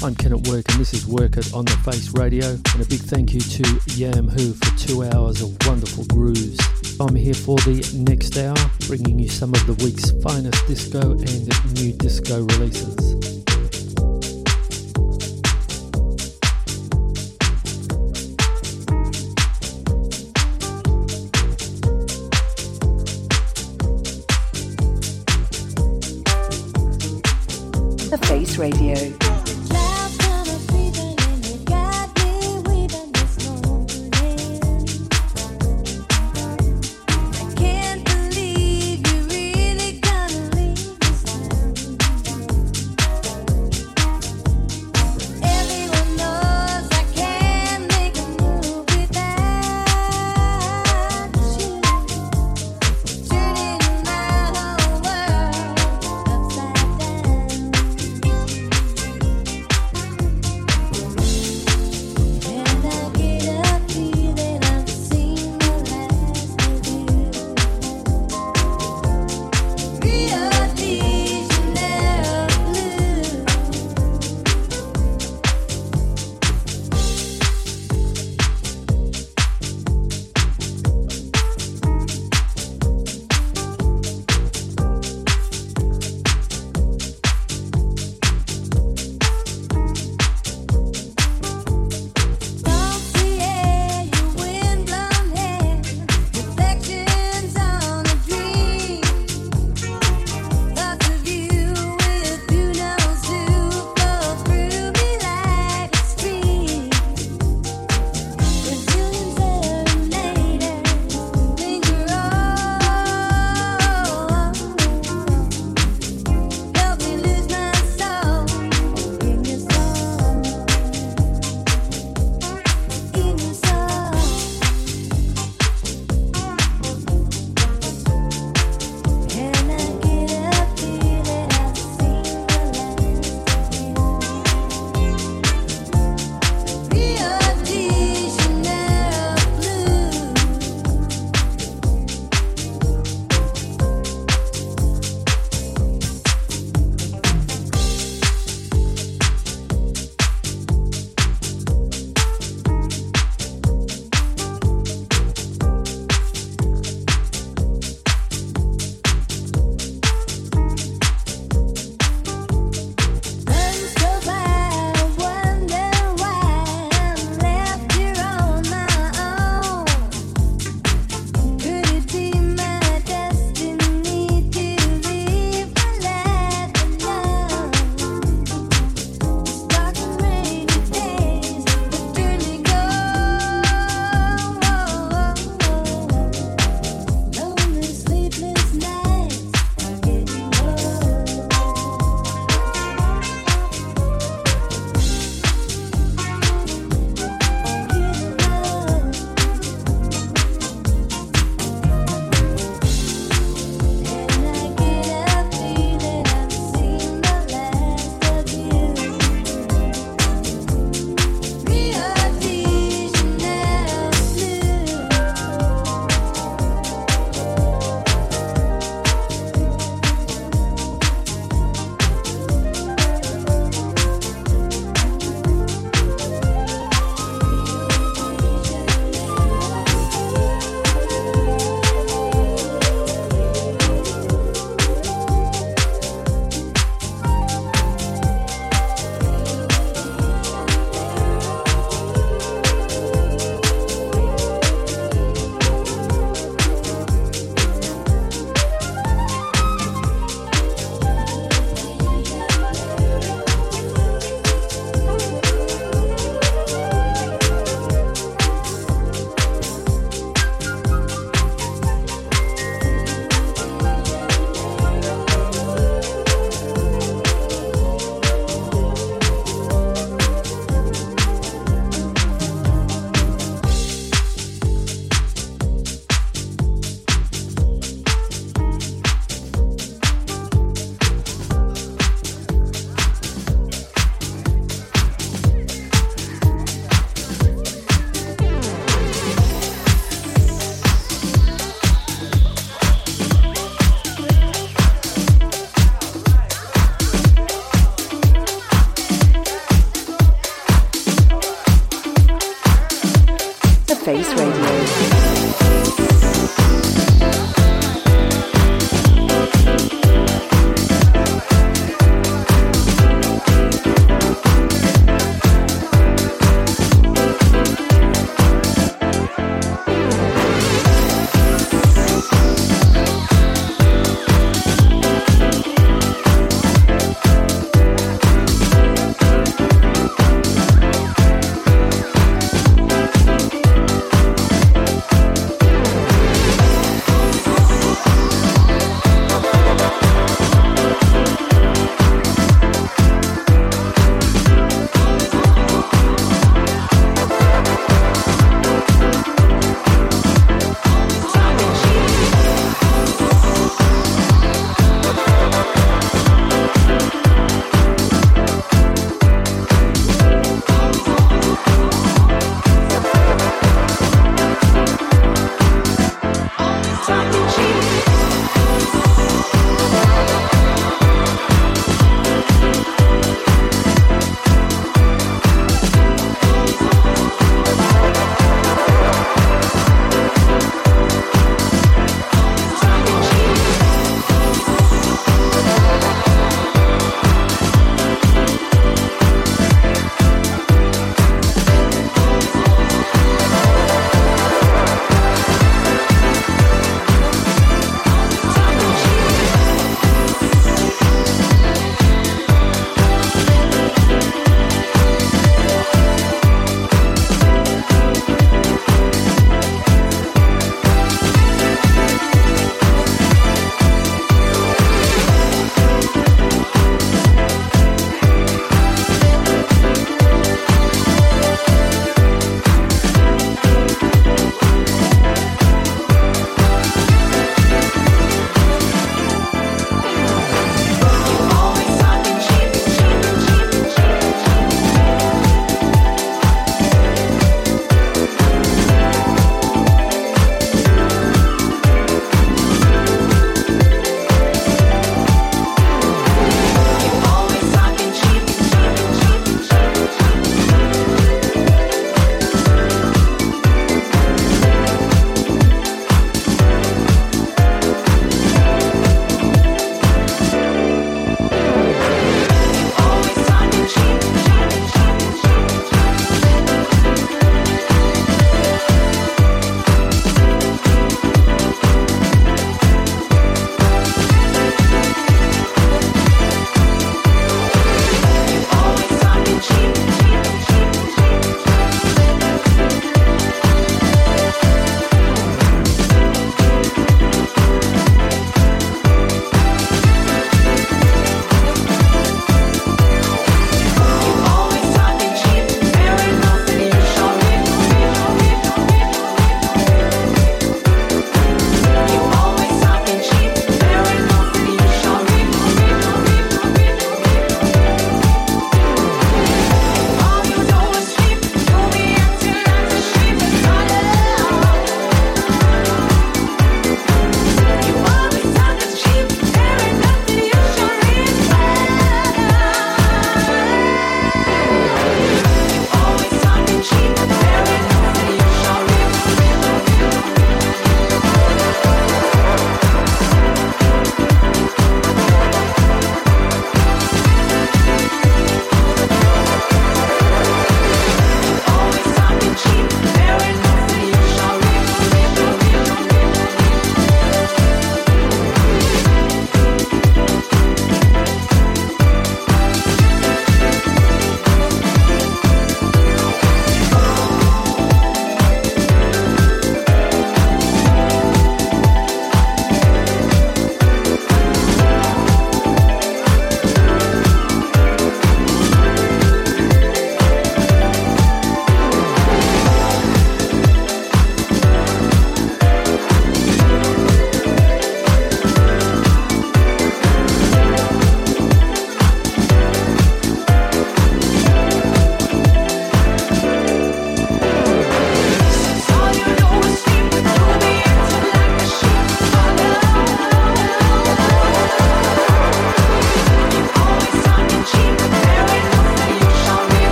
I'm Ken at Work, and this is Work It on the Face Radio. And a big thank you to Yam Who for two hours of wonderful grooves. I'm here for the next hour, bringing you some of the week's finest disco and nu disco releases. The Face Radio.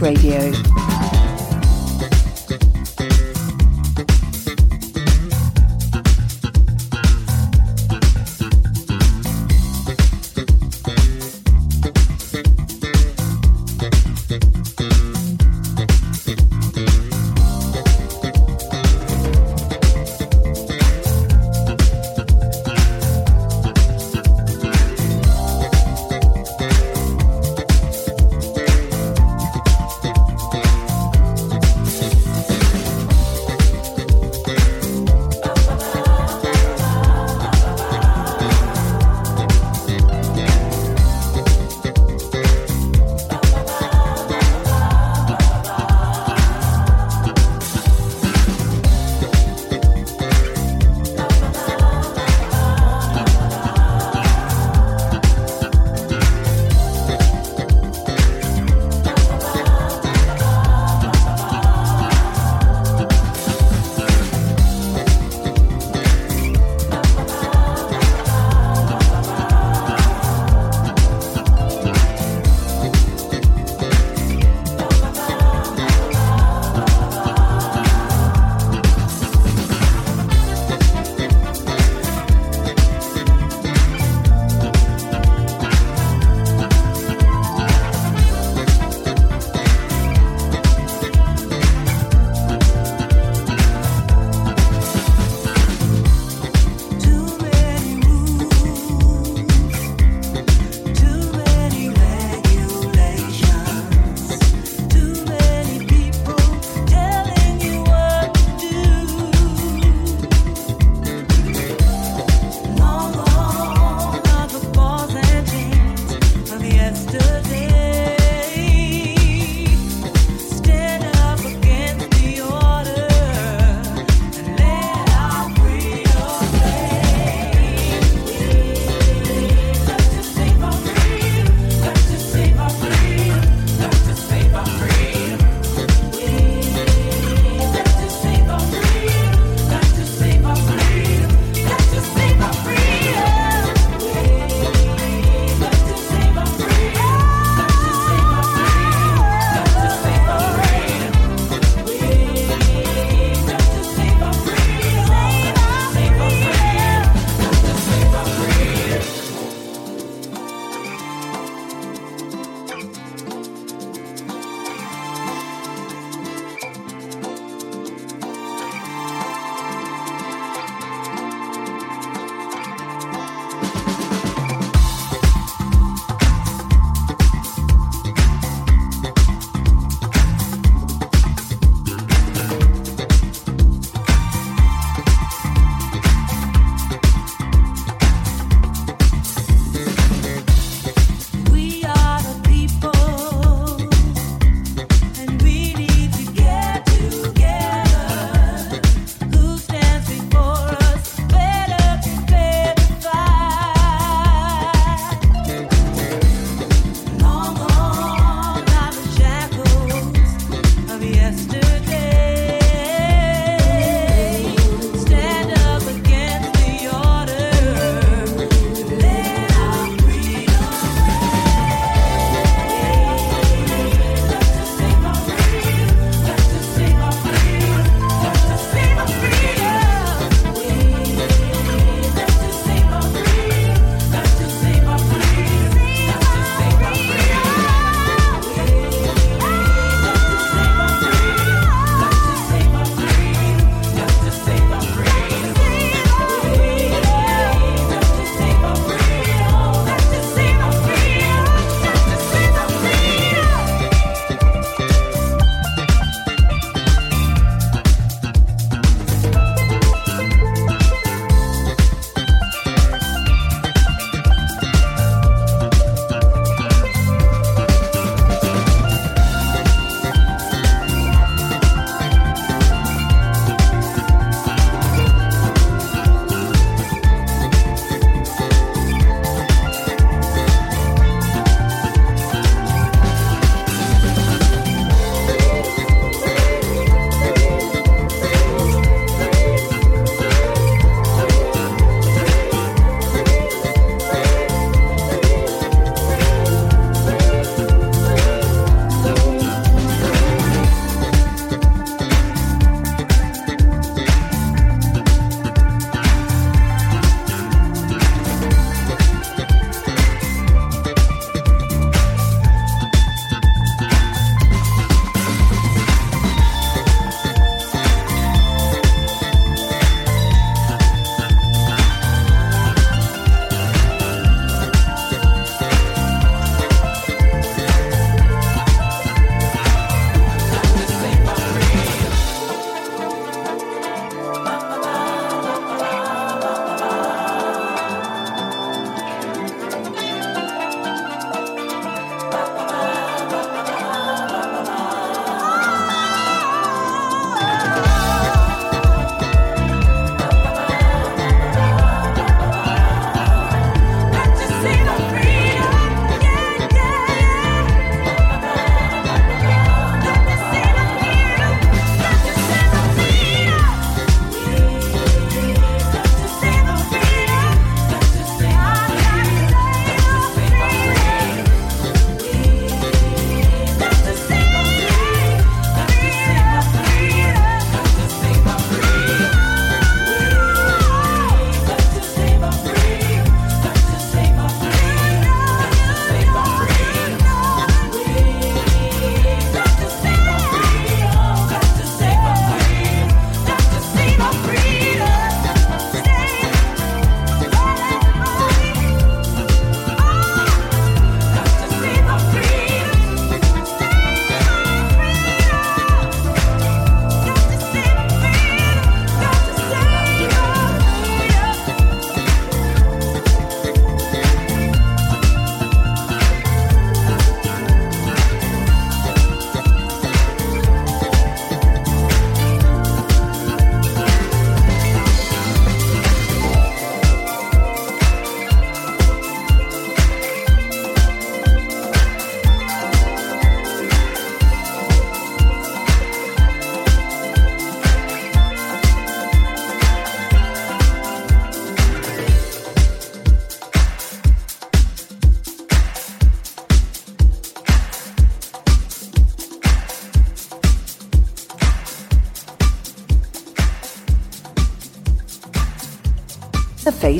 Radio.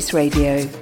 Radio.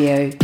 Radio.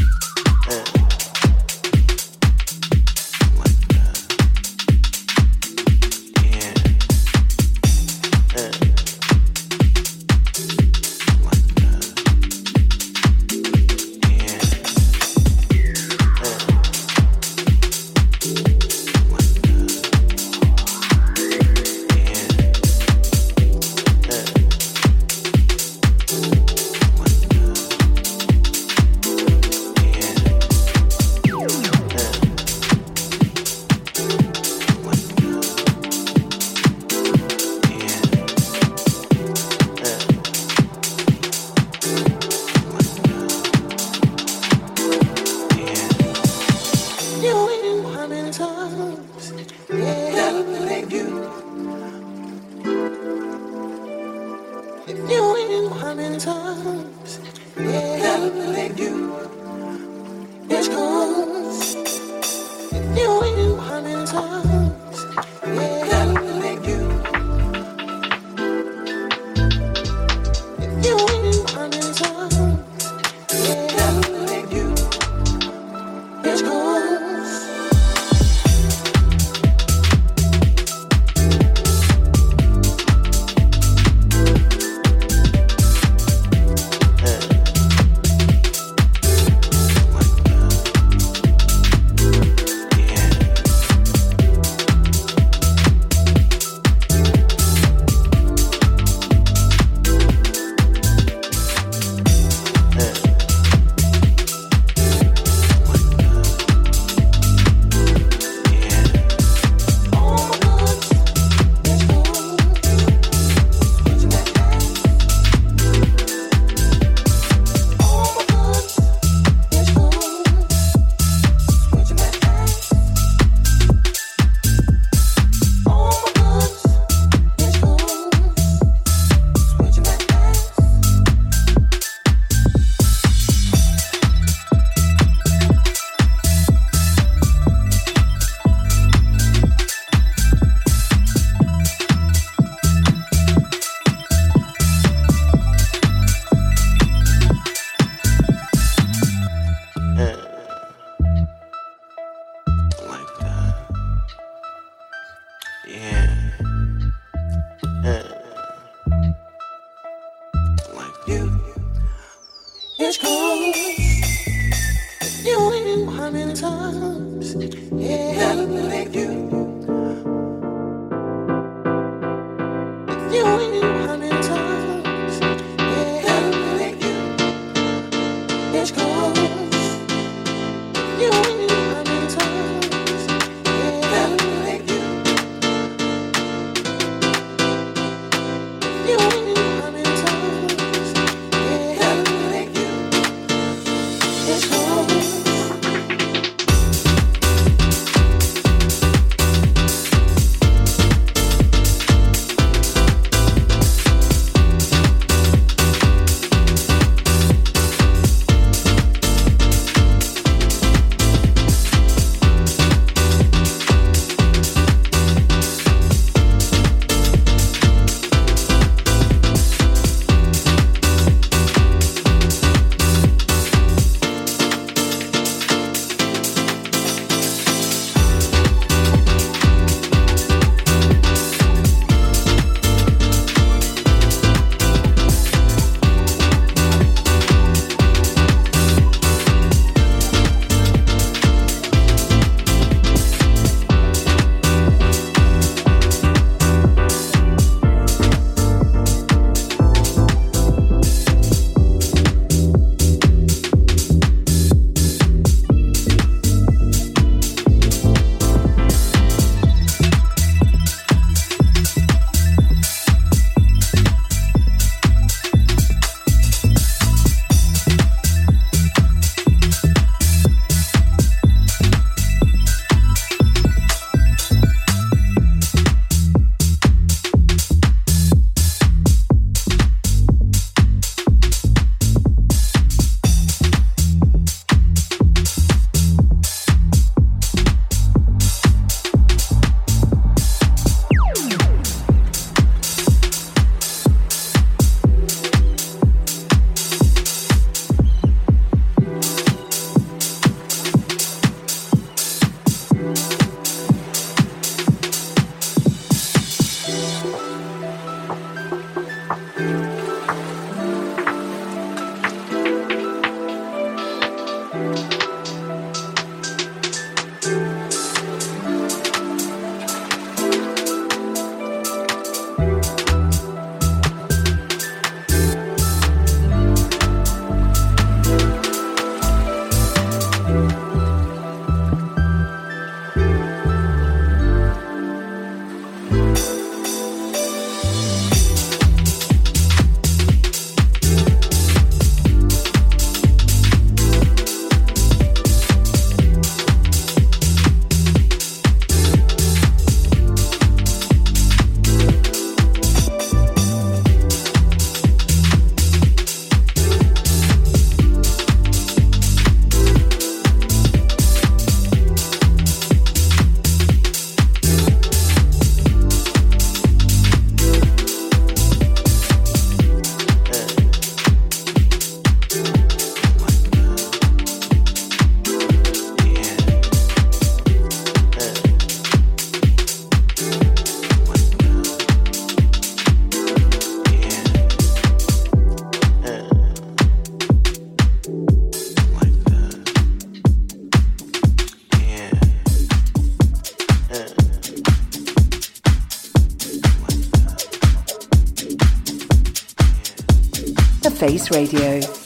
Face Radio.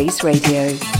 Face Radio.